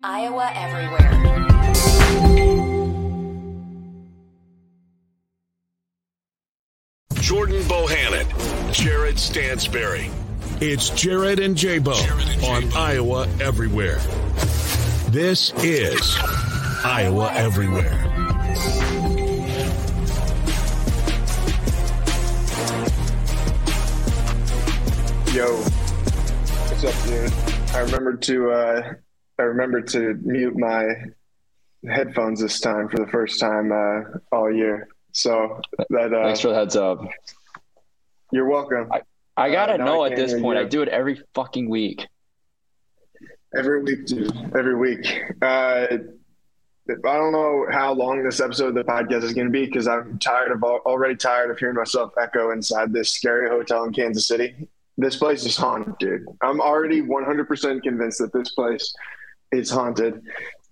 Iowa Everywhere. Jordan Bohannon, Jared Stansberry. It's Jared and J-Bo on Iowa Everywhere. This is Iowa Everywhere. Yo, what's up, dude? I remembered to uh, I remembered to mute my headphones this time for the first time uh, all year. So that uh, Thanks for the heads up. you're welcome. I gotta Uh, know I at this point. you. I do it every fucking week. Every week, dude. Every week. Uh, I don't know how long this episode of the podcast is going to be because I'm tired of already tired of hearing myself echo inside this scary hotel in Kansas City. This place is haunted, dude. I'm already 100% convinced that this place is haunted,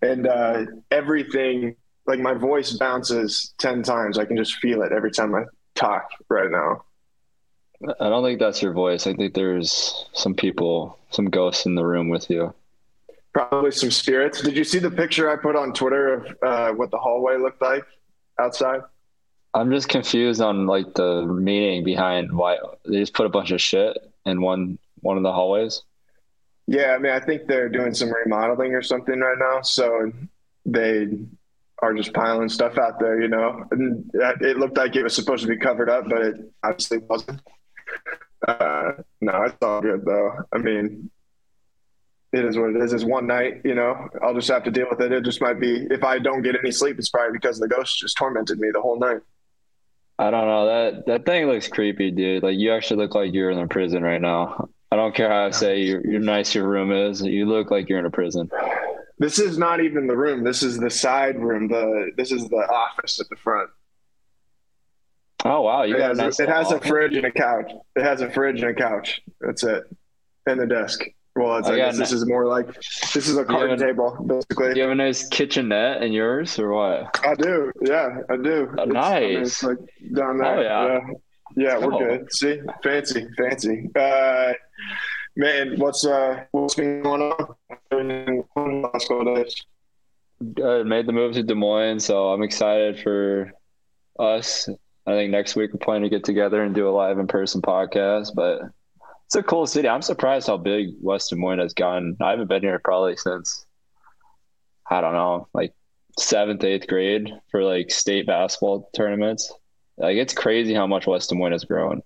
and uh, everything like my voice bounces 10 times. I can just feel it every time I talk right now. I don't think that's your voice. I think there's some people, some ghosts in the room with you. Probably some spirits. Did you see the picture I put on Twitter of uh, what the hallway looked like outside? I'm just confused on like the meaning behind why they just put a bunch of shit in one one of the hallways. Yeah, I mean, I think they're doing some remodeling or something right now, so they are just piling stuff out there. You know, and it looked like it was supposed to be covered up, but it obviously wasn't. Uh, no, it's all good though. I mean, it is what it is. It's one night. You know, I'll just have to deal with it. It just might be if I don't get any sleep, it's probably because the ghost just tormented me the whole night. I don't know that that thing looks creepy, dude. Like you actually look like you're in a prison right now. I don't care how I say you're, you're nice your room is. You look like you're in a prison. This is not even the room. This is the side room. The this is the office at the front. Oh wow, you It has, a nice it has a fridge and a couch. It has a fridge and a couch. That's it. And the desk. Well, it's, I I got guess an- this is more like this is a card table, basically. Do you have a nice kitchenette in yours or what? I do. Yeah, I do. Oh, It's- I mean, nice. like down there. Oh, yeah. yeah. Yeah, we're Oh. good. See, fancy, fancy. Uh, man, what's uh, what's been going on last couple days? I made the move to Des Moines, so I'm excited for us. I think next week we're planning to get together and do a live in person podcast. But it's a cool city. I'm surprised how big West Des Moines has gotten. I haven't been here probably since I don't know, like seventh, eighth grade for like state basketball tournaments. Like it's crazy how much West Des Moines has grown.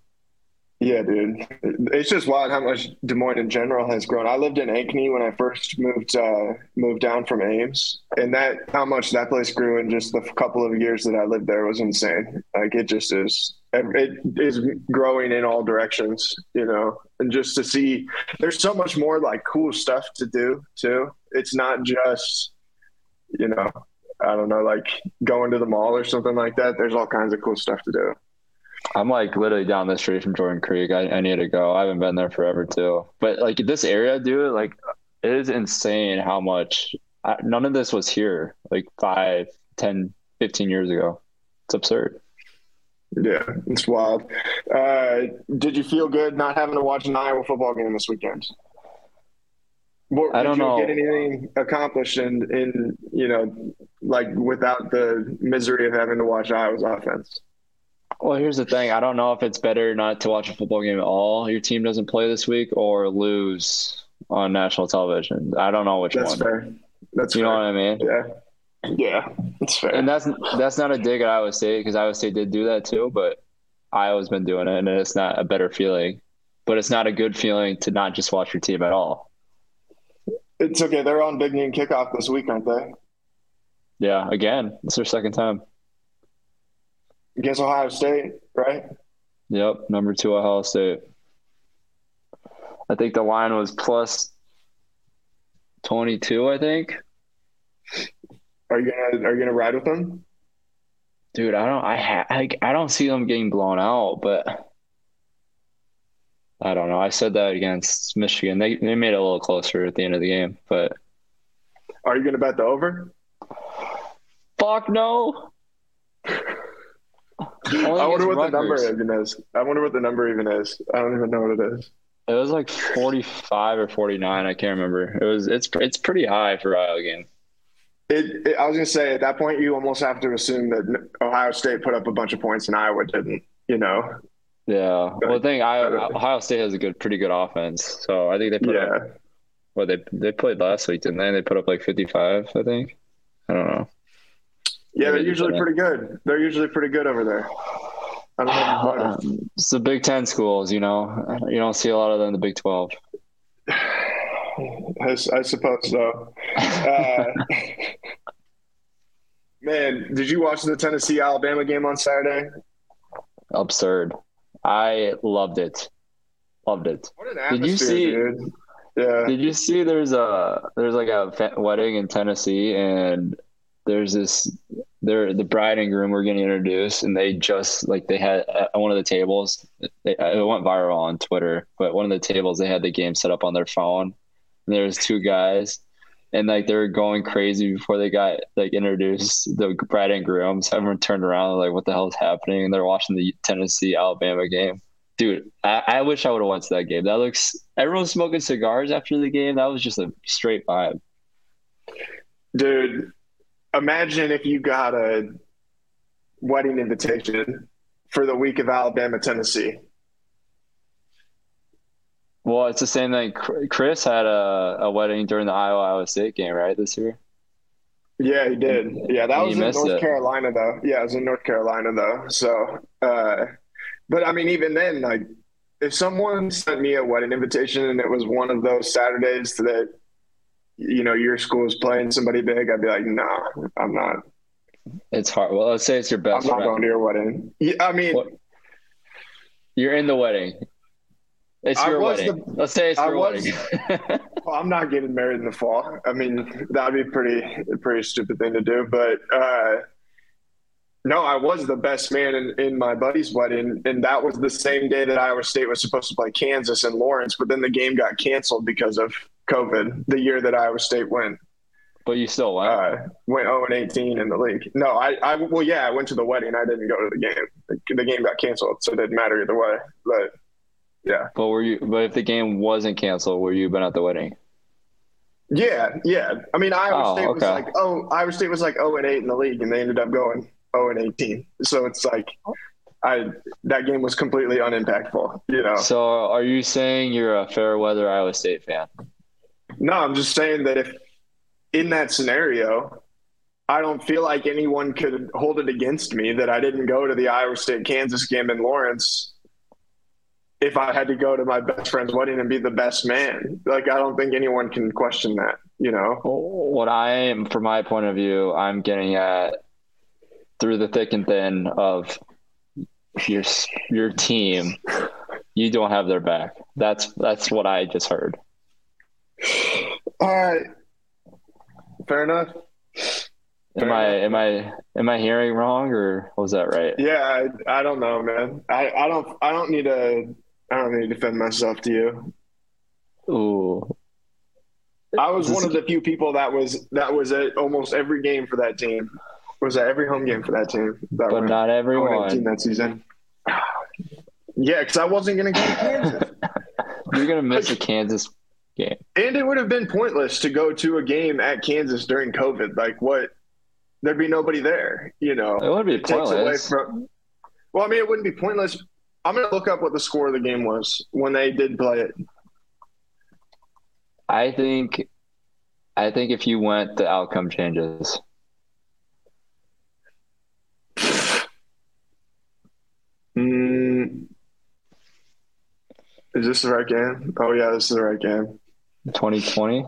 Yeah, dude. It's just wild how much Des Moines in general has grown. I lived in Ankeny when I first moved uh, moved down from Ames, and that how much that place grew in just the couple of years that I lived there was insane. Like it just is. It is growing in all directions, you know. And just to see, there's so much more like cool stuff to do too. It's not just, you know, I don't know, like going to the mall or something like that. There's all kinds of cool stuff to do. I'm like literally down the street from Jordan Creek. I, I need to go. I haven't been there forever too. But like this area, dude, like it is insane how much. I, none of this was here like five, 10, 15 years ago. It's absurd. Yeah, it's wild. Uh, did you feel good not having to watch an Iowa football game this weekend? What, I did don't you know. get anything accomplished in, in you know, like without the misery of having to watch Iowa's offense? Well, here's the thing. I don't know if it's better not to watch a football game at all. Your team doesn't play this week, or lose on national television. I don't know which That's one. fair. That's You know what I mean? Yeah, yeah, it's fair. And that's that's not a dig at Iowa State because Iowa State did do that too, but Iowa's been doing it, and it's not a better feeling. But it's not a good feeling to not just watch your team at all. It's okay. They're on Big Noon kickoff this week, aren't they? Yeah, again, it's their second time. Against Ohio State, right? Yep, number two Ohio State. I think the line was plus twenty two. I think, Are you gonna Are you gonna ride with them? dude. I don't. I ha- I, I don't see them getting blown out, but I don't know. I said that against Michigan. They they made it a little closer at the end of the game, but Are you gonna bet the over? fuck no. I wonder what the number even is. I wonder what the number even is. I don't even know what it is. It was like 45 or 49. I can't remember. It was it's it's pretty high for Iowa game. It, it, I was gonna say at that point you almost have to assume that Ohio State put up a bunch of points and Iowa didn't. You know. Yeah. Well, I think I, Ohio State has a good, pretty good offense. So I think they put Yeah. up. Well, they they played last week, didn't they? They put up like 55. I think. I don't know. Yeah, they're usually pretty good. They're usually pretty good over there. I don't know. It's the Big Ten schools, you know. You don't see a lot of them in the Big Twelve. I suppose so. Uh, man, did you watch the Tennessee Alabama game on Saturday? Absurd. I loved it. Loved it. What an Did you see- dude. Yeah. Did you see there's a there's like a wedding in Tennessee and there's this they're the bride and groom were getting introduced and they just like they had at one of the tables they, uh, it went viral on Twitter but one of the tables they had the game set up on their phone and there was two guys and like they were going crazy before they got like introduced the bride and groom. So everyone turned around like what the hell is happening? And they're watching the Tennessee Alabama game. Dude I, I wish I would have went to that game. That looks everyone's smoking cigars after the game. That was just a straight vibe. Dude, imagine if you got a wedding invitation for the week of Alabama, Tennessee. Well it's the same thing Chris had a, a wedding during the Iowa Iowa State game right this year Yeah, he did. Yeah, that was in North it. Carolina, though. Yeah, it was in North Carolina, though. So, uh, but I mean, even then, like, if someone sent me a wedding invitation and it was one of those Saturdays that, you know, your school is playing somebody big, I'd be like, nah, I'm not. it's hard well let's say it's your best. I'm not friend going to your wedding. Yeah, I mean, What- you're in the wedding it's I your was wedding the- let's say it's your was- wedding Well, I'm not getting married in the fall. I mean, that'd be pretty pretty stupid thing to do. But uh, no, I was the best man in, in my buddy's wedding, and that was the same day that Iowa State was supposed to play Kansas and Lawrence, but then the game got canceled because of COVID. The year that Iowa State went but you still went uh, went 0 and 18 in the league. No, I, I well, yeah, I went to the wedding. I didn't go to the game. The, the game got canceled, so it didn't matter either way. But yeah. but were you but if the game wasn't canceled were you been at the wedding Yeah, yeah. I mean, Iowa Oh, State was okay. like, oh, Iowa State was like 0 and 8 in the league, and they ended up going 0 and 18. So it's like, I that game was completely unimpactful. You know, so are you saying you're a fair weather Iowa State fan no, I'm just saying that if in that scenario, I don't feel like anyone could hold it against me that I didn't go to the Iowa State Kansas game in Lawrence. If I had to go to my best friend's wedding and be the best man, like I don't think anyone can question that. You know. What I am, from my point of view, I'm getting at through the thick and thin of your your team. You don't have their back. That's that's what I just heard. All right. Fair enough. Am Fair I enough. am I am I hearing wrong or was that right? Yeah, I, I don't know, man. I, I don't I don't need to I don't need to defend myself to you. Ooh, I was This- one of the few people that was that was at almost every game for that team. Was at every home game for that team. That but went not 0 and 18 everyone. that season. Yeah, because I wasn't going to go to Kansas, You're gonna miss a Kansas game. and it would have been pointless to go to a game at Kansas during COVID. Like, what? There'd be nobody there. You know, It would be it pointless. from. Well, I mean, it wouldn't be pointless. I'm going to look up what the score of the game was when they did play it. I think, I think if you went, the outcome changes. Mm, is this the right game? Oh yeah, this is the right game. 2020.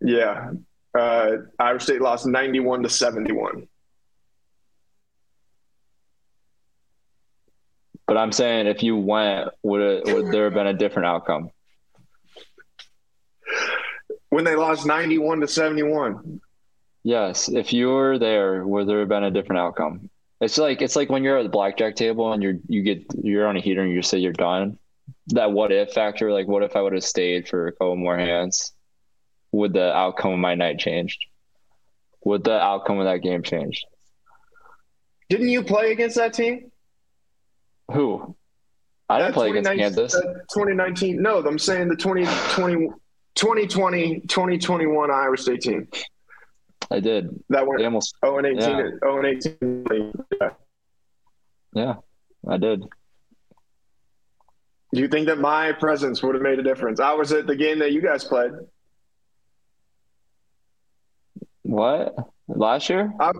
Yeah, uh, Iowa State lost ninety-one to seventy-one. But I'm saying if you went, would it would there have been a different outcome? When they lost ninety-one to seventy-one. Yes, if you were there, would there have been a different outcome? It's like it's like when you're at the blackjack table and you're you get you're on a heater and you say you're done. That what if factor, like what if I would have stayed for a couple more hands? Would the outcome of my night changed? Would the outcome of that game change? Didn't you play against that team? Who? I didn't play against Kansas. 2019. No, I'm saying the 2020, 2020, 2021 Iowa State team. I did. That went almost, 0 and 18. Yeah. 0 and 18. Yeah. yeah, I did. Do you think that my presence would have made a difference? I was at the game that you guys played. What? Last year? I,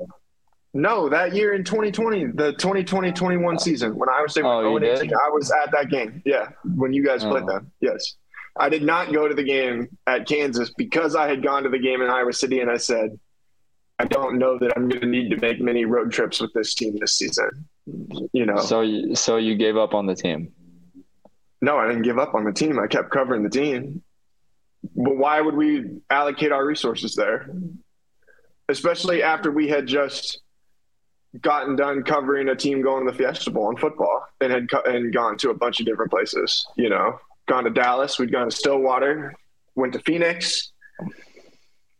no, that year in 2020, the 2020-21 season when Iowa State oh, went 18, I was at that game. Yeah, when you guys oh. played them. Yes. I did not go to the game at Kansas because I had gone to the game in Iowa City and I said, I don't know that I'm going to need to make many road trips with this team this season. You know. So you, so you gave up on the team. No, I didn't give up on the team. I kept covering the team. But why would we allocate our resources there? Especially after we had just gotten done covering a team going to the Fiesta Bowl in football and had co- and gone to a bunch of different places. You know, gone to Dallas, we'd gone to Stillwater, went to Phoenix.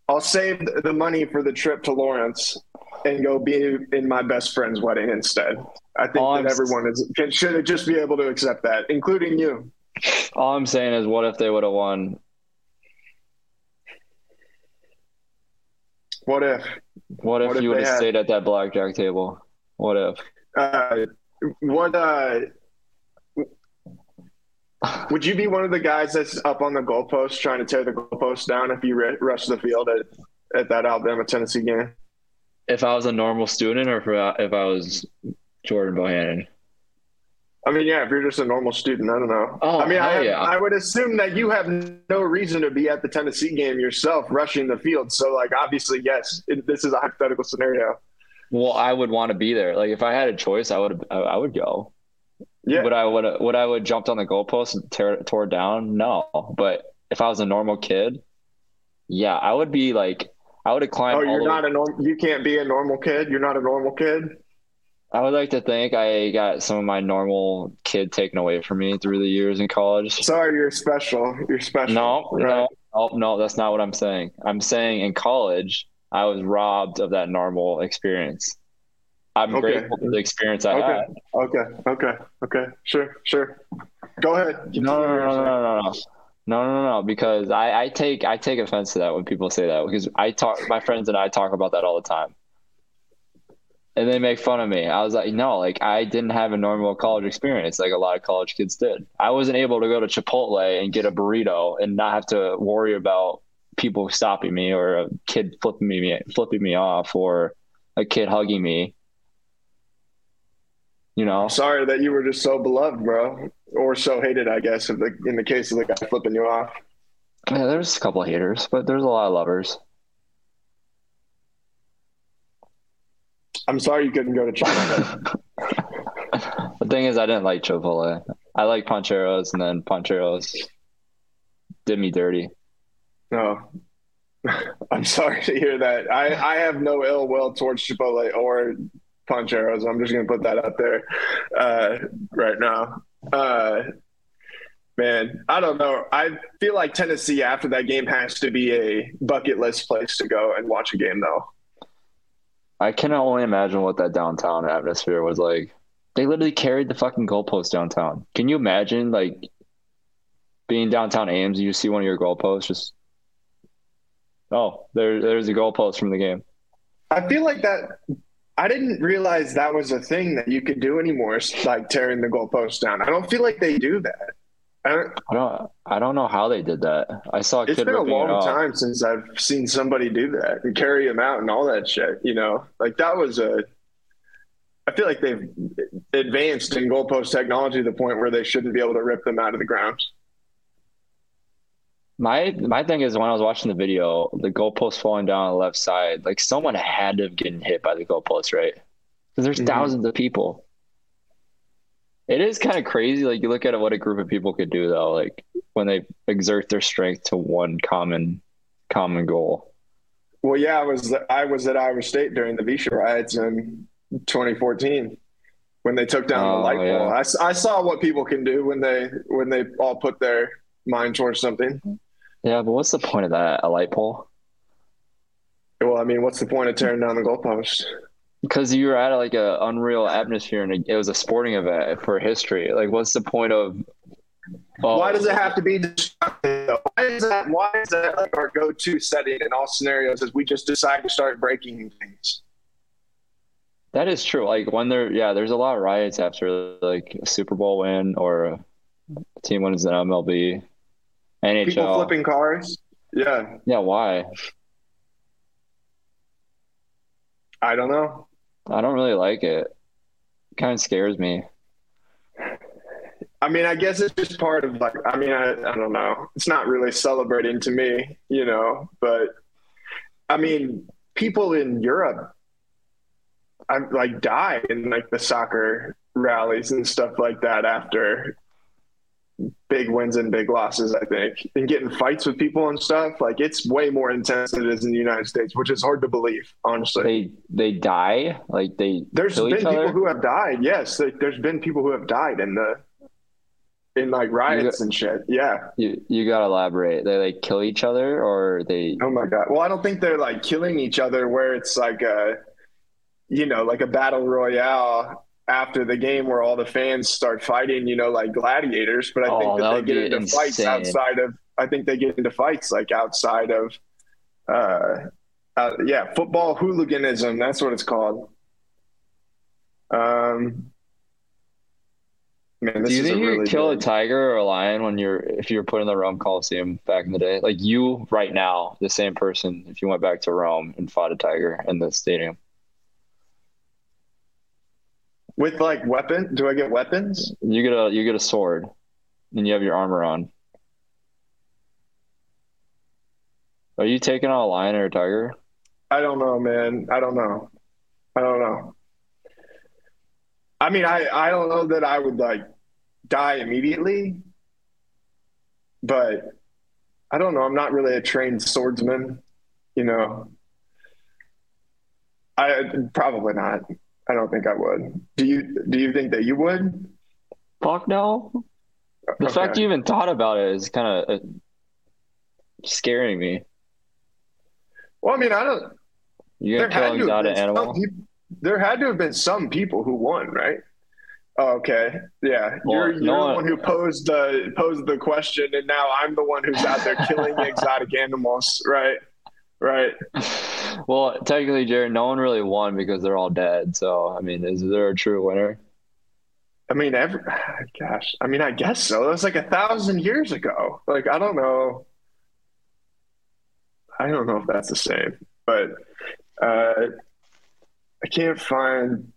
I'll save the money for the trip to Lawrence and go be in my best friend's wedding instead. I think All that I'm everyone is can, should just be able to accept that, including you. All I'm saying is, what if they would have won? What if? What if, what you would have had, stayed at that blackjack table? What if? Uh, what? Uh, would you be one of the guys that's up on the goalpost trying to tear the goalpost down if you rush the field at, at that Alabama Tennessee game? If I was a normal student, or if I was Jordan Bohannon? I mean, yeah, if you're just a normal student, I don't know. Oh, I mean, I, yeah. I would assume that you have no reason to be at the Tennessee game yourself, rushing the field. So, like, obviously, yes, it, this is a hypothetical scenario. Well, I would want to be there. Like, if I had a choice, I would, I would go. Yeah. Would I would would I would jumped on the goalpost and tear tore it down? No. But if I was a normal kid, yeah, I would be like, I would have climbed. Oh, you're not a normal. You can't be a normal kid. You're not a normal kid. I would like to think I got some of my normal kid taken away from me through the years in college. Sorry, you're special. You're special. No, right? no, no, no, that's not what I'm saying. I'm saying in college, I was robbed of that normal experience. I'm okay. grateful for the experience I okay. had. Okay, okay, okay. Sure, sure. Go ahead. No, no, no, no, no, no, no. No, no, no, because I, I take I take offense to that when people say that because I talk my friends and I talk about that all the time and they make fun of me. I was like, no, like I didn't have a normal college experience like a lot of college kids did. I wasn't able to go to Chipotle and get a burrito and not have to worry about people stopping me or a kid flipping me flipping me off or a kid hugging me. You know, sorry that you were just so beloved, bro, or so hated. I guess in the in the case of the guy flipping you off. Yeah, there's a couple of haters, but there's a lot of lovers. I'm sorry you couldn't go to Chipotle. the thing is, I didn't like Chipotle. I like Pancheros, and then Pancheros did me dirty. No, I'm sorry to hear that. I, I have no ill will towards Chipotle or Pancheros. I'm just going to put that out there uh, right now. Uh, man, I don't know. I feel like Tennessee after that game has to be a bucket list place to go and watch a game, though. I can only imagine what that downtown atmosphere was like. They literally carried the fucking goalpost downtown. Can you imagine like being downtown Ames and you see one of your goalposts just oh there there's a goalpost from the game. I feel like that. I didn't realize that was a thing that you could do anymore, like tearing the goalpost down. I don't feel like they do that. I don't, I don't. I don't know how they did that. I saw. A it's been a long time since I've seen somebody do that and carry them out and all that shit. You know, like that was a. I feel like they've advanced in goalpost technology to the point where they shouldn't be able to rip them out of the ground. My my thing is when I was watching the video, the goalpost falling down on the left side, like someone had to have gotten hit by the goalpost, right? Because there's mm-hmm. thousands of people. It is kind of crazy. Like you look at what a group of people could do, though. Like when they exert their strength to one common common goal. Well, yeah, I was I was at Iowa State during the VEISHEA riots in 2014 when they took down oh, the light pole. I, I saw what people can do when they when they all put their mind towards something. Yeah, but what's the point of that? A light pole? Well, I mean, what's the point of tearing down the goalpost? Because you were at like a unreal atmosphere and it was a sporting event for history. Like, what's the point of? Oh, why does it have to be destructive? Why is that? Why is that like our go-to setting in all scenarios? Is we just decide to start breaking things? That is true. Like when there, yeah, there's a lot of riots after like a Super Bowl win or a team wins an MLB, NHL. People flipping cars. Yeah. Yeah. Why? I don't know. I don't really like it. it kind of scares me. I mean, I guess it's just part of like, I mean, I, I don't know. It's not really celebrating to me, you know, but I mean, people in Europe, I like die in like the soccer rallies and stuff like that after big wins and big losses, I think, and getting fights with people and stuff. Like it's way more intense than it is in the United States, which is hard to believe, honestly. They they die like they. There's been people other? who have died. Yes, there's been people who have died in the in like riots got, and shit. Yeah. You you gotta elaborate. They like kill each other or they. Oh my god! Well, I don't think they're like killing each other where it's like a, you know, like a battle royale after the game where all the fans start fighting, you know, like gladiators. But I oh, think that, they get into insane. fights outside of. I think they get into fights like outside of. Uh, uh, yeah, football hooliganism. That's what it's called. Um. Man, Do you think you would kill a tiger or a lion when you're if you were put in the Rome Coliseum back in the day? Like you right now, the same person, if you went back to Rome and fought a tiger in the stadium. With like weapon, do I get weapons? You get a you get a sword, and you have your armor on. Are you taking on a lion or a tiger? I don't know, man. I don't know. I don't know. I mean, I I don't know that I would like die immediately, but I don't know. I'm not really a trained swordsman, you know. I probably not. I don't think I would. Do you? Do you think that you would? Fuck no. The okay. fact you even thought about it is kind of uh, scaring me. Well, I mean, I don't. You gonna kill an animal? People, there had to have been some people who won, right? Oh, okay, yeah, well, you're, you're no the one who posed the posed the question, and now I'm the one who's out there killing exotic animals, right? Right. Well, technically, Jared, no one really won because they're all dead. So, I mean, is there a true winner? I mean, every gosh, I mean, I guess so. It was like a thousand years ago. Like, I don't know. I don't know if that's the same, but uh, I can't find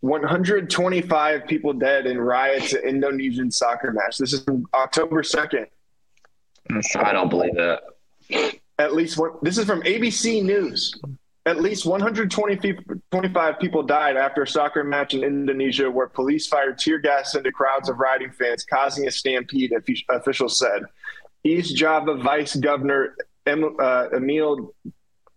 125 people dead in riots at Indonesian soccer match. This is October 2nd. I don't believe that. At least. This is from ABC News. At least 125 people died after a soccer match in Indonesia where police fired tear gas into crowds of rioting fans, causing a stampede, officials said. East Java Vice Governor uh, Emil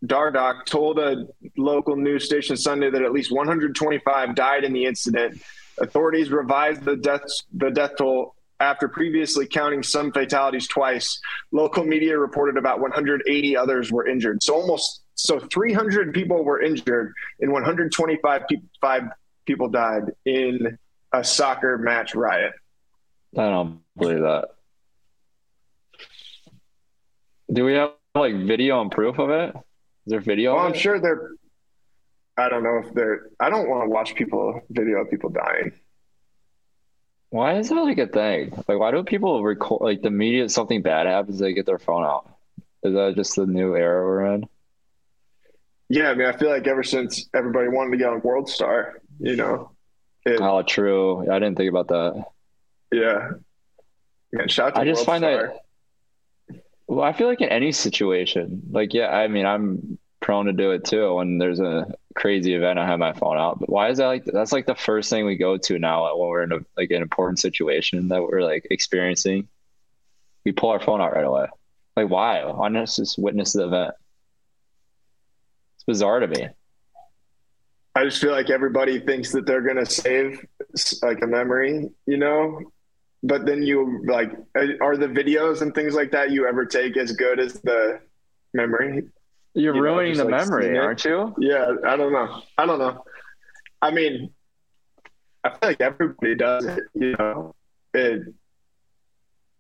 Dardak told a local news station Sunday that at least 125 died in the incident. Authorities revised the death the death toll after previously counting some fatalities twice, local media reported about 180 others were injured. So almost so 300 people were injured and 125 people, people died in a soccer match riot. I don't believe that. Do we have like video and proof of it? Is there video? Well, I'm sure they're. I don't know if they're. I don't want to watch people video of people dying. Why is that like a thing? Like, why do people record like the media? Something bad happens, they get their phone out. Is that just the new era we're in? Yeah, I mean, I feel like ever since everybody wanted to get on World Star, you know. It, oh, true. I didn't think about that. Yeah. Man, shout I just World find Star. that. Well, I feel like in any situation, like, yeah, I mean, I'm prone to do it too when there's a crazy event. I have my phone out but why is that like that's like the first thing we go to now when we're in a like an important situation that we're like experiencing. We pull our phone out right away. Like why? Why not just witness the event? It's bizarre to me. I just feel like everybody thinks that they're to save like a memory you know? But then you like are the videos and things like that you ever take as good as the memory you're you ruining know, the like memory, aren't you? Yeah, I don't know. I don't know. I mean, I feel like everybody does it, you know. It,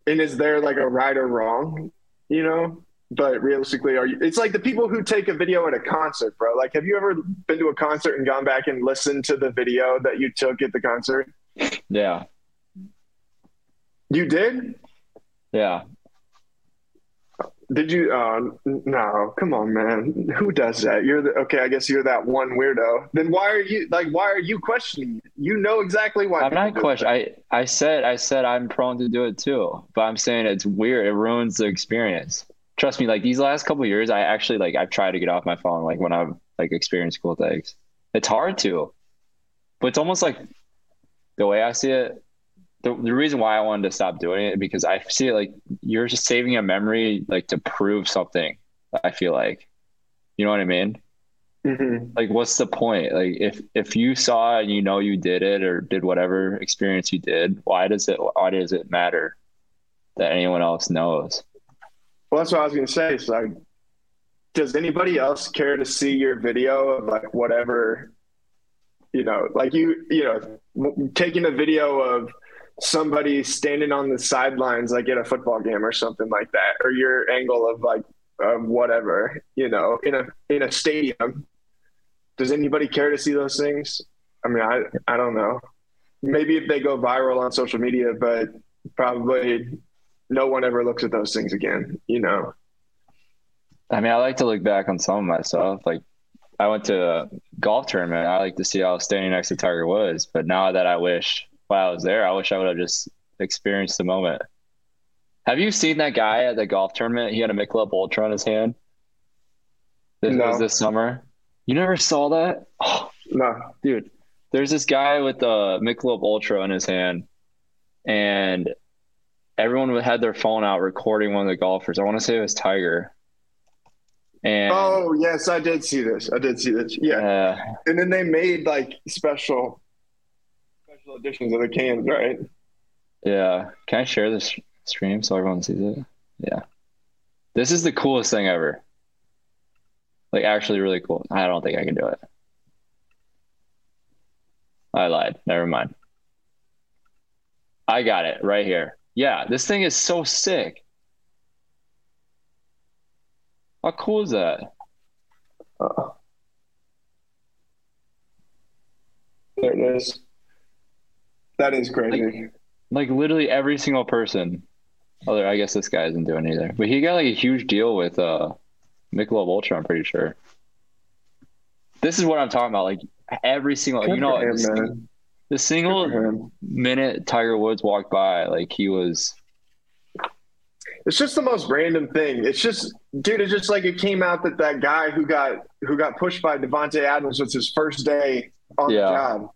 and is there like a right or wrong, you know? But realistically, are you? It's like the people who take a video at a concert, bro. Like, have you ever been to a concert and gone back and listened to the video that you took at the concert? Yeah. You did? Yeah. Did you? Uh, no, come on, man. Who does that? You're the okay. I guess you're that one weirdo. Then why are you like? Why are you questioning? You know exactly why. I'm not questioning. I I said I said I'm prone to do it too, but I'm saying it's weird. It ruins the experience. Trust me. Like these last couple years, I actually like I've tried to get off my phone. Like when I've like experienced cool things, it's hard to, but it's almost like the way I see it the, the reason why I wanted to stop doing it because I see it like you're just saving a memory like to prove something. I feel like, you know what I mean? Mm-hmm. Like, what's the point? Like, if if you saw and you know you did it or did whatever experience you did, why does it why does it matter that anyone else knows? Well, that's what I was gonna say. It's like, does anybody else care to see your video of like whatever? You know, like you, you know, taking a video of somebody standing on the sidelines like at a football game or something like that or your angle of like of whatever you know in a in a stadium. Does anybody care to see those things? I mean i i don't know. Maybe if they go viral on social media but probably no one ever looks at those things again you know? I mean i like to look back on some of myself. Like i went to a golf tournament. I like to see how standing next to tiger woods but now that i wish while I was there. I wish I would have just experienced the moment. Have you seen that guy at the golf tournament? He had a Michelob Ultra in his hand. This no. was this summer. You never saw that? Oh, no, dude. There's this guy with the Michelob Ultra in his hand, and everyone had their phone out recording one of the golfers. I want to say it was Tiger. And oh yes, I did see this. I did see this. Yeah, uh, and then they made like special special editions of the cans, right? Yeah. Can I share this stream so everyone sees it? Yeah. This is the coolest thing ever. Like actually really cool. I don't think I can do it. I lied. Never mind. I got it right here. Yeah, this thing is so sick. How cool is that? Uh, there it is. That is crazy. Like, like literally every single person. Other, I guess this guy isn't doing either, but he got like a huge deal with uh, Michelob Ultra. I'm pretty sure. This is what I'm talking about. Like every single, Good you know, him, the, the single minute Tiger Woods walked by, like he was. It's just the most random thing. It's just, dude. It's just like it came out that that guy who got who got pushed by Davante Adams was his first day on yeah. the job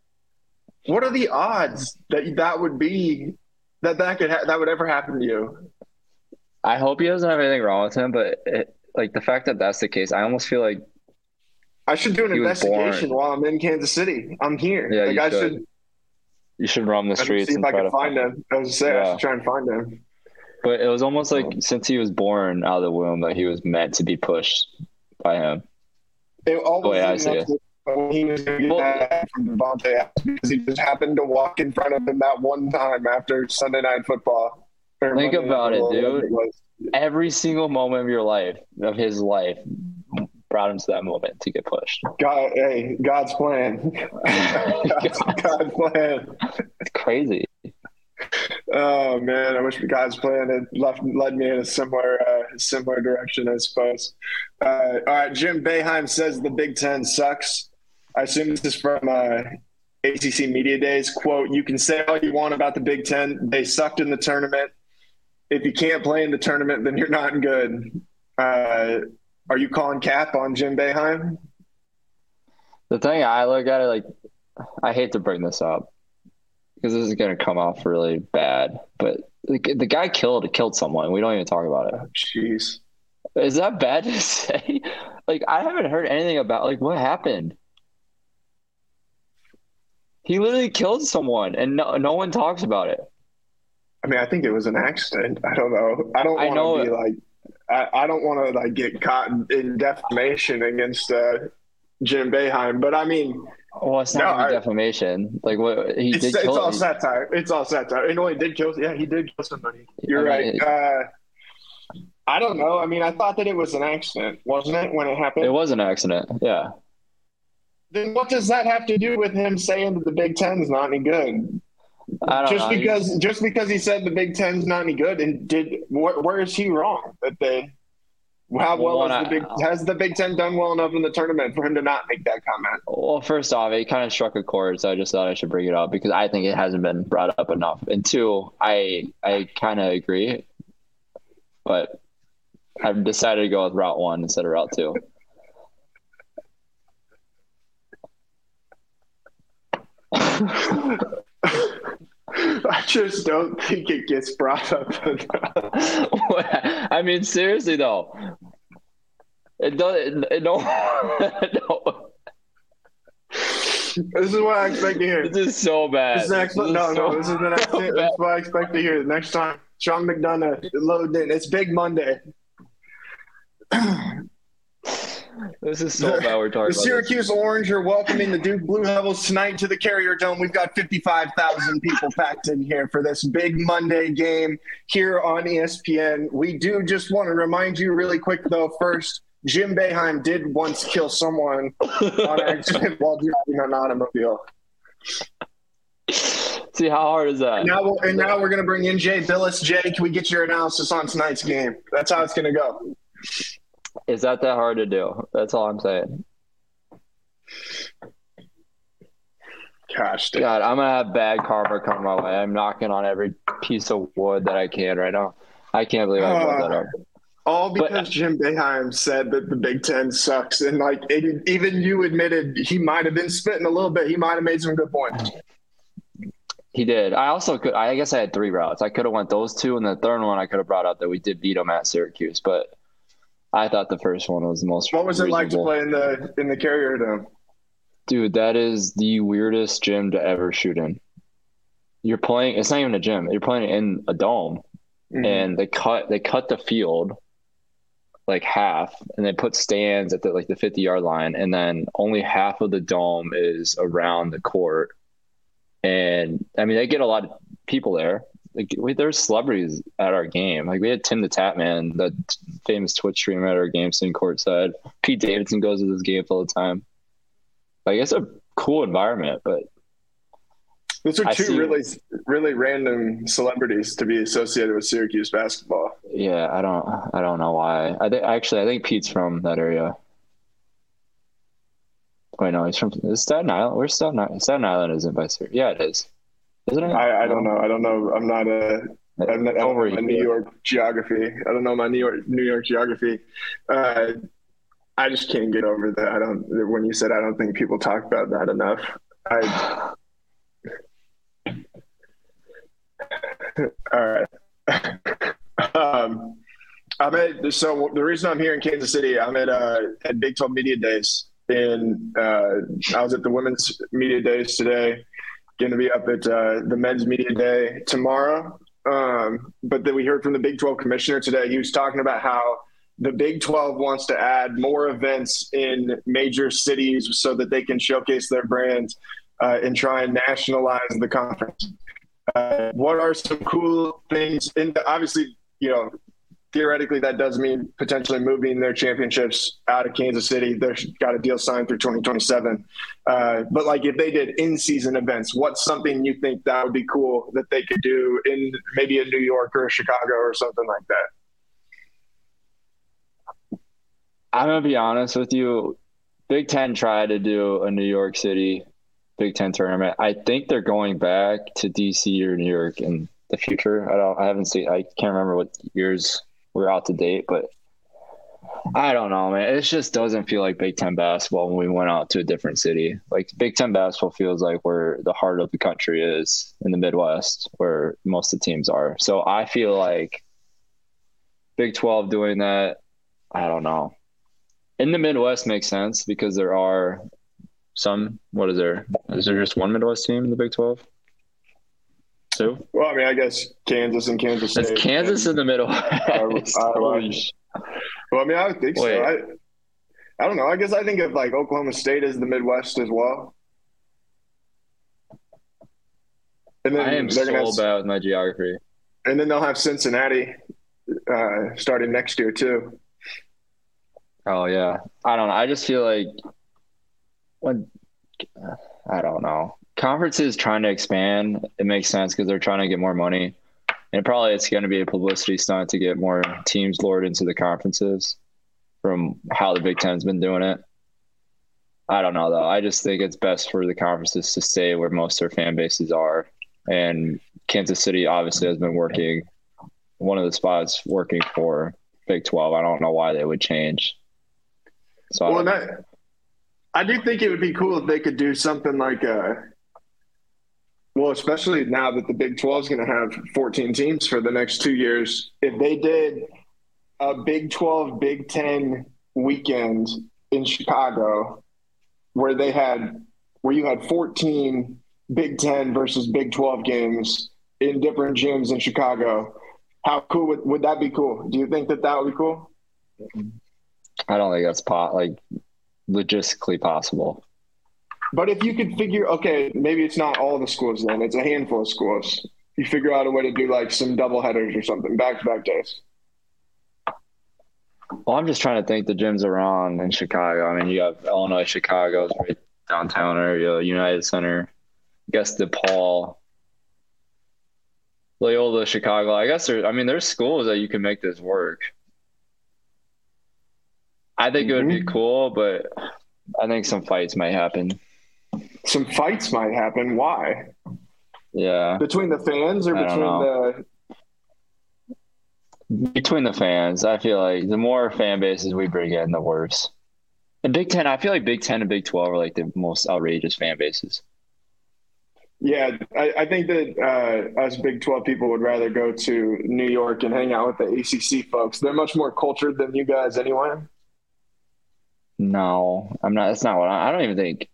what are the odds that that would be that that could ha- that would ever happen to you? I hope he doesn't have anything wrong with him, but it, like the fact that that's the case, I almost feel like I should do an investigation while I'm in Kansas City. I'm here. Yeah, like you I should. should. You should roam the streets. See if I can find him. I was say yeah. I should try and find him. But it was almost like um, since he was born out of the womb that he was meant to be pushed by him. It always the way I see it when he was going to get that from Davante because he just happened to walk in front of him that one time after Sunday Night Football. Think about it, dude. It Every single moment of your life, of his life, brought him to that moment to get pushed. God, hey, God's plan. God's, God's plan. It's crazy. Oh man, I wish God's plan had left led me in a similar uh, similar direction. I suppose. Uh, all right, Jim Boeheim says the Big Ten sucks. I assume this is from uh, ACC Media Days. Quote, you can say all you want about the Big Ten. They sucked in the tournament. If you can't play in the tournament, then you're not good. Uh, are you calling cap on Jim Boeheim? The thing I look at it like, I hate to bring this up because this is going to come off really bad, but the, the guy killed killed someone. We don't even talk about it. Jeez. Is that bad to say? Like I haven't heard anything about like what happened. He literally killed someone, and no, no one talks about it. I mean, I think it was an accident. I don't know. I don't want to be like. I, I don't want to like get caught in defamation against uh, Jim Boeheim, but I mean, well, it's not No, I- defamation. Like what he it's, did it's kill. all satire. It's all satire. And only did kill. Yeah, he did kill somebody. You're I mean, right. Uh, I don't know. I mean, I thought that it was an accident, wasn't it, when it happened? it was an accident. Yeah. Then what does that have to do with him saying that the Big Ten's not any good? I don't Just know. because, just because he said the Big Ten's not any good, and did where, where is he wrong? That they, how Well, well has the Big has the Big Ten done well enough in the tournament for him to not make that comment? Well, first off, it kind of struck a chord, so I just thought I should bring it up because I think it hasn't been brought up enough. And two, I I kind of agree, but I've decided to go with route one instead of route two. I just don't think it gets brought up enough. I mean, seriously though, it doesn't. It, no, no, This is what I expect to hear. this is so bad. This is the next, This is no, no, so- this is the next. so This is what I expect to hear. Next time, Sean McDonough loaded in. It's Big Monday. This is so bad. We're talking The about this. Syracuse Orange are welcoming the Duke Blue Devils tonight to the Carrier Dome. We've got 55,000 people packed in here for this big Monday game here on ESPN. We do just want to remind you really quick, though, first, Jim Boeheim did once kill someone on accident while driving an automobile. See how hard is that? Now, we'll, and now we're going to bring in Jay Bilas. Jay, can we get your analysis on tonight's game? That's how it's going to go. Is that that hard to do? That's all I'm saying. Gosh, dude. God, I'm gonna have bad karma come my way. I'm knocking on every piece of wood that I can right now. I can't believe I brought that up. Uh, all But- uh, because Jim Boeheim said that the Big Ten sucks, and like it, even you admitted he might have been spitting a little bit. He might have made some good points. He did. I also could. I guess I had three routes. I could have went those two, and the third one I could have brought up that we did beat them at Syracuse. But I thought the first one was the most. What was it like to play in the in the Carrier Dome? Dude, that is the weirdest gym to ever shoot in. You're playing. It's not even a gym. You're playing in a dome. Mhm. and they cut they cut the field like half and they put stands at the like the 50 yard line and then only half of the dome is around the court and i mean they get a lot of people there like we, there's celebrities at our game like we had tim the tatman the famous twitch streamer at our game sitting courtside pete davidson goes to this game all the time like it's a cool environment but Those are two see. really really random celebrities to be associated with Syracuse basketball. Yeah, I don't I don't know why. I think actually I think Pete's from that area. Wait, no, he's from Staten Island. Where's Staten Island? Staten Island isn't by Syracuse. Yeah, it is. Isn't it? I, I don't know. I don't know. I'm not a. I'm not, I don't Over know my. New York geography. I don't know my New York New York geography. Uh, I just can't get over that. I don't. When you said I don't think people talk about that enough. I. All right. um, I'm at. So the reason I'm here in Kansas City, I'm at uh, at Big 12 Media Days. And uh, I was at the Women's Media Days today. Going to be up at uh, the Men's Media Day tomorrow. Um, but then we heard from the Big 12 commissioner today. He was talking about how the Big 12 wants to add more events in major cities so that they can showcase their brand uh, and try and nationalize the conference. Uh, what are some cool things? And obviously, you know, theoretically, that does mean potentially moving their championships out of Kansas City. They've got a deal signed through 2027. Uh, but like, if they did in-season events, what's something you think that would be cool that they could do in maybe a New York or Chicago or something like that? I'm gonna be honest with you. Big Ten tried to do a New York City Big Ten tournament. I think they're going back to DC or New York in the future. I don't. I haven't seen. I can't remember what years we're out to date, but I don't know, man. It just doesn't feel like Big Ten basketball when we went out to a different city. Like Big Ten basketball feels like where the heart of the country is in the Midwest, where most of the teams are. So I feel like Big Twelve doing that. I don't know. In the Midwest makes sense because there are some. What is there? Is there just one Midwest team in the Big Twelve? Two. Well, I mean, I guess Kansas and Kansas State. It's Kansas in the middle. Holy sh- Well, I mean, I would think Wait. so. I, I don't know. I guess I think of like Oklahoma State as the Midwest as well. And then I am so have, bad with my geography. And then they'll have Cincinnati uh, starting next year too. Oh yeah, I don't know. I just feel like when I don't know conferences trying to expand, it makes sense because they're trying to get more money, and probably it's going to be a publicity stunt to get more teams lured into the conferences from how the Big Ten's been doing it. I don't know though. I just think it's best for the conferences to stay where most of their fan bases are, and Kansas City obviously has been working one of the spots working for Big Twelve. I don't know why they would change. So well, I, I do think it would be cool if they could do something like a. Well, especially now that the Big 12 is going to have 14 teams for the next two years. If they did a Big 12, Big 10 weekend in Chicago where they had, where you had 14 Big 10 versus Big 12 games in different gyms in Chicago, how cool would, would that be cool? Do you think that that would be cool? I don't think that's po- like logistically possible. But if you could figure, okay, maybe it's not all the schools then; it's a handful of schools. You figure out a way to do like some double headers or something, back to back days. Well, I'm just trying to think the gyms around in Chicago. I mean, you have Illinois, Chicago's right downtown area, United Center. I guess DePaul, Loyola, Chicago. I guess there. I mean, there's schools that you can make this work. I think mm-hmm. it would be mm-hmm. cool, but I think some fights might happen. Some fights might happen. Why? Yeah. Between the fans or between the between the fans, I feel like the more fan bases we bring in, the worse. And Big Ten, I feel like Big Ten and Big Twelve are like the most outrageous fan bases. Yeah, I, I think that uh, us Big Twelve people would rather go to New York and hang out with the ACC folks. They're much more cultured than you guys, anyway. No, I'm not. That's not what I, I don't even think.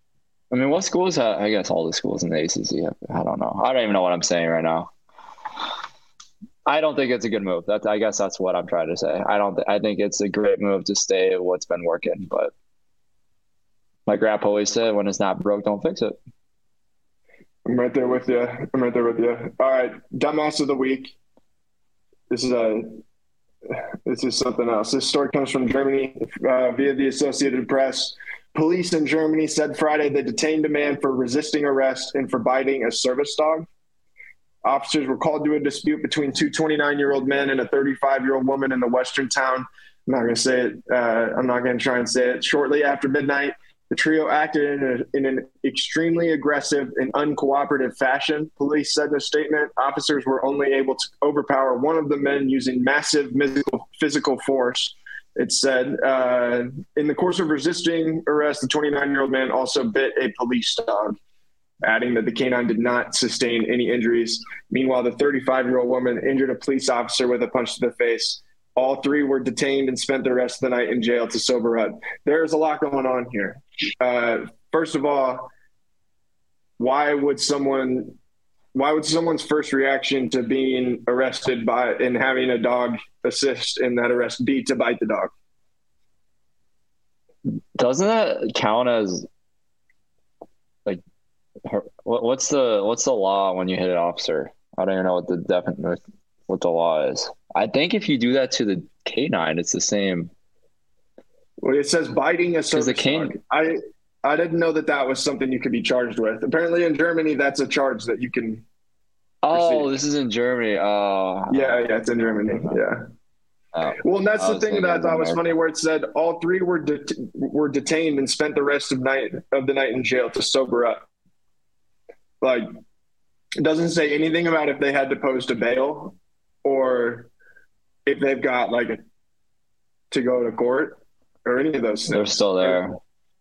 I mean, what schools? Have, I guess all the schools in the ACC. Have, I don't know. I don't even know what I'm saying right now. I don't think it's a good move. That I guess that's what I'm trying to say. I don't. Th- I think it's a great move to stay what's been working. But my grandpa always said, "When it's not broke, don't fix it." I'm right there with you. I'm right there with you. All right, dumbass of the week. This is a this is something else. This story comes from Germany uh, via the Associated Press. Police in Germany said Friday they detained a man for resisting arrest and for biting a service dog. Officers were called to a dispute between two 29 year old men and a 35 year old woman in the western town. I'm not going to say it. Uh, I'm not going to try and say it. Shortly after midnight, the trio acted in, a, in, an extremely aggressive and uncooperative fashion. Police said in a statement officers were only able to overpower one of the men using massive physical, physical force. It said, uh, in the course of resisting arrest, the 29 year old man also bit a police dog, adding that the canine did not sustain any injuries. Meanwhile, the 35 year old woman injured a police officer with a punch to the face. All three were detained and spent the rest of the night in jail to sober up. There's a lot going on here. Uh, first of all, why would someone why would someone's first reaction to being arrested by and having a dog assist in that arrest be to bite the dog? Doesn't that count as like what's the what's the law when you hit an officer? I don't even know what the definite what the law is. I think if you do that to the canine, it's the same. Well, it says biting a service the cane- dog. I I didn't know that that was something you could be charged with. Apparently, in Germany, that's a charge that you can. Oh, receive. this is in Germany. Oh, yeah, yeah, it's in Germany. Yeah. Oh, well, and that's the thing that I thought was funny, where it said all three were det- were detained and spent the rest of night of the night in jail to sober up. Like, it doesn't say anything about if they had to post a bail or if they've got like a, to go to court or any of those things. They're still there.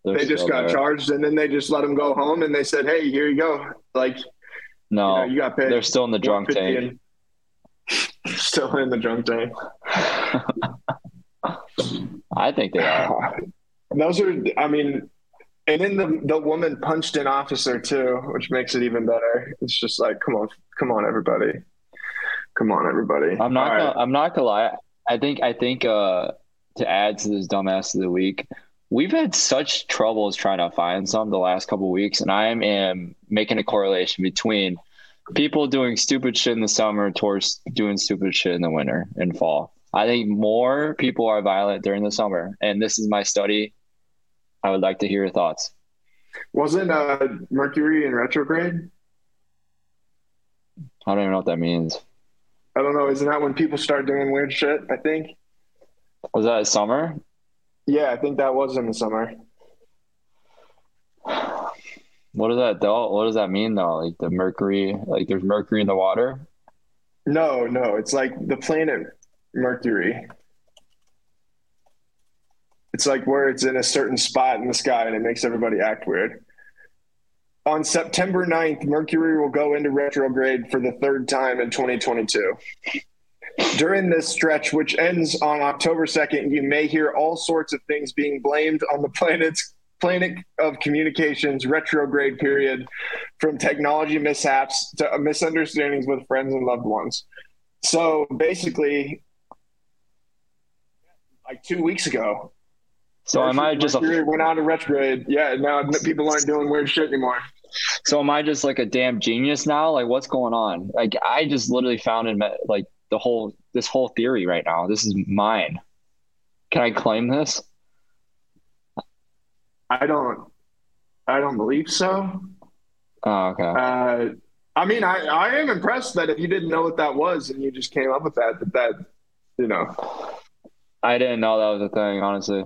They're they just got there. charged and then they just let them go home and they said, "Hey, here you go." Like, no, you, know, you got paid. They're still in the drunk tank. still in the drunk tank. I think they are. Those are. I mean, and then the the woman punched an officer too, which makes it even better. It's just like, come on, come on, everybody. Come on, everybody. I'm not. Gonna, right. I'm not gonna lie. I think. I think. Uh, to add to this dumbass of the week, we've had such troubles trying to find some the last couple weeks, and I am making a correlation between people doing stupid shit in the summer towards doing stupid shit in the winter and fall. I think more people are violent during the summer, and this is my study. I would like to hear your thoughts. Wasn't uh, Mercury in retrograde? I don't even know what that means. I don't know. Isn't that when people start doing weird shit? I think. Was that summer? Yeah, I think that was in the summer. What does that? What does that mean though? Like the mercury, like there's mercury in the water? No, no, it's like the planet Mercury. It's like where it's in a certain spot in the sky and it makes everybody act weird. On September 9th, Mercury will go into retrograde for the third time in 2022. During this stretch, which ends on October 2nd, you may hear all sorts of things being blamed on the planet's planet of communications retrograde period from technology mishaps to misunderstandings with friends and loved ones. So basically, like two weeks ago. So am I just a, went out of retrograde? Yeah, now people aren't doing weird shit anymore. So am I just like a damn genius now? Like what's going on? Like I just literally found in like the whole this whole theory right now. This is mine. Can I claim this? I don't. I don't believe so. Oh, okay. Uh, I mean, I, I am impressed that if you didn't know what that was and you just came up with that, that that, you know. I didn't know that was a thing, honestly.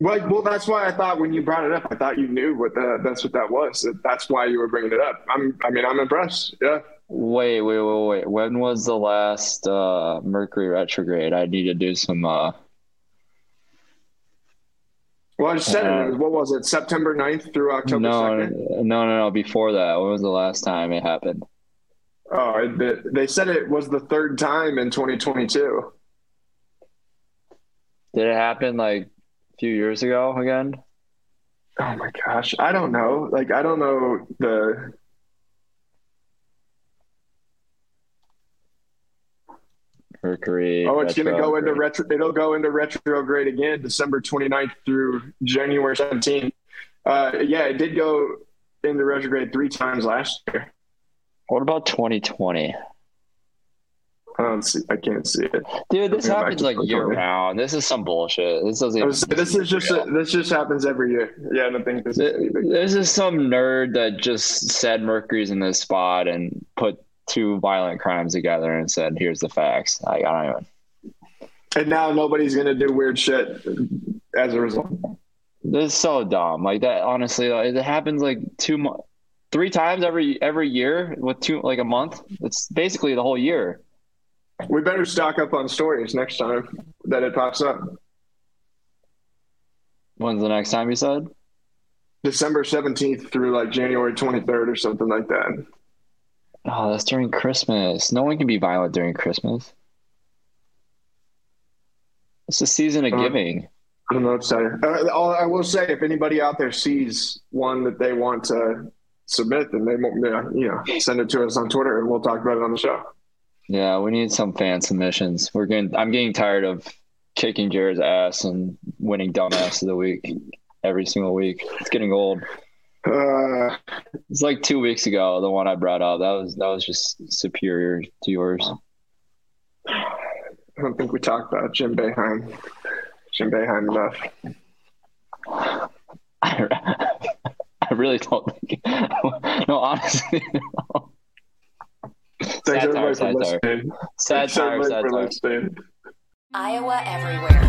Well, well, that's why I thought when you brought it up, I thought you knew what that, that's what that was. That's why you were bringing it up. I'm, I mean, I'm impressed. Yeah. Wait, wait, wait, wait. When was the last uh, Mercury retrograde? I need to do some. Uh... Well, I just said uh, it. What was it? September 9th through October no, 2nd? No, no, no. Before that, when was the last time it happened? Oh, it, they said it was the third time in 2022. Did it happen like a few years ago again? Oh my gosh, I don't know. Like I don't know the Mercury. Oh, it's going to go into retro. It'll go into retrograde again, December 29th through January 17th. Uh, yeah, it did go into retrograde three times last year. What about 2020? I don't see. I can't see it. Dude, this happens like year round. This is some bullshit. This doesn't. Was, this is just a, this just happens every year. Yeah, I don't think this. Is this is some nerd that just said Mercury's in this spot and put two violent crimes together and said, "Here's the facts." I, I don't even. And now nobody's gonna do weird shit as a result. This is so dumb. Like that. Honestly, it happens like two months, three times every every year with two like a month. It's basically the whole year. We better stock up on stories next time that it pops up. When's the next time you said? December 17th through like January 23rd or something like that. Oh, that's during Christmas. No one can be violent during Christmas. It's the season of uh, giving. I don't know what to say. Uh, I will say, if anybody out there sees one that they want to submit, then they you know send it to us on Twitter, and we'll talk about it on the show. Yeah, we need some fan submissions. We're getting. I'm getting tired of kicking Jared's ass and winning dumbass of the week every single week. It's getting old. Uh, it's like two weeks ago. The one I brought up that was that was just superior to yours. I don't think we talked about Jim Boeheim. Jim Boeheim enough. I, I really don't think. no, honestly. No. Thanks satire, for listening. Satire, satire. For listening. Iowa everywhere.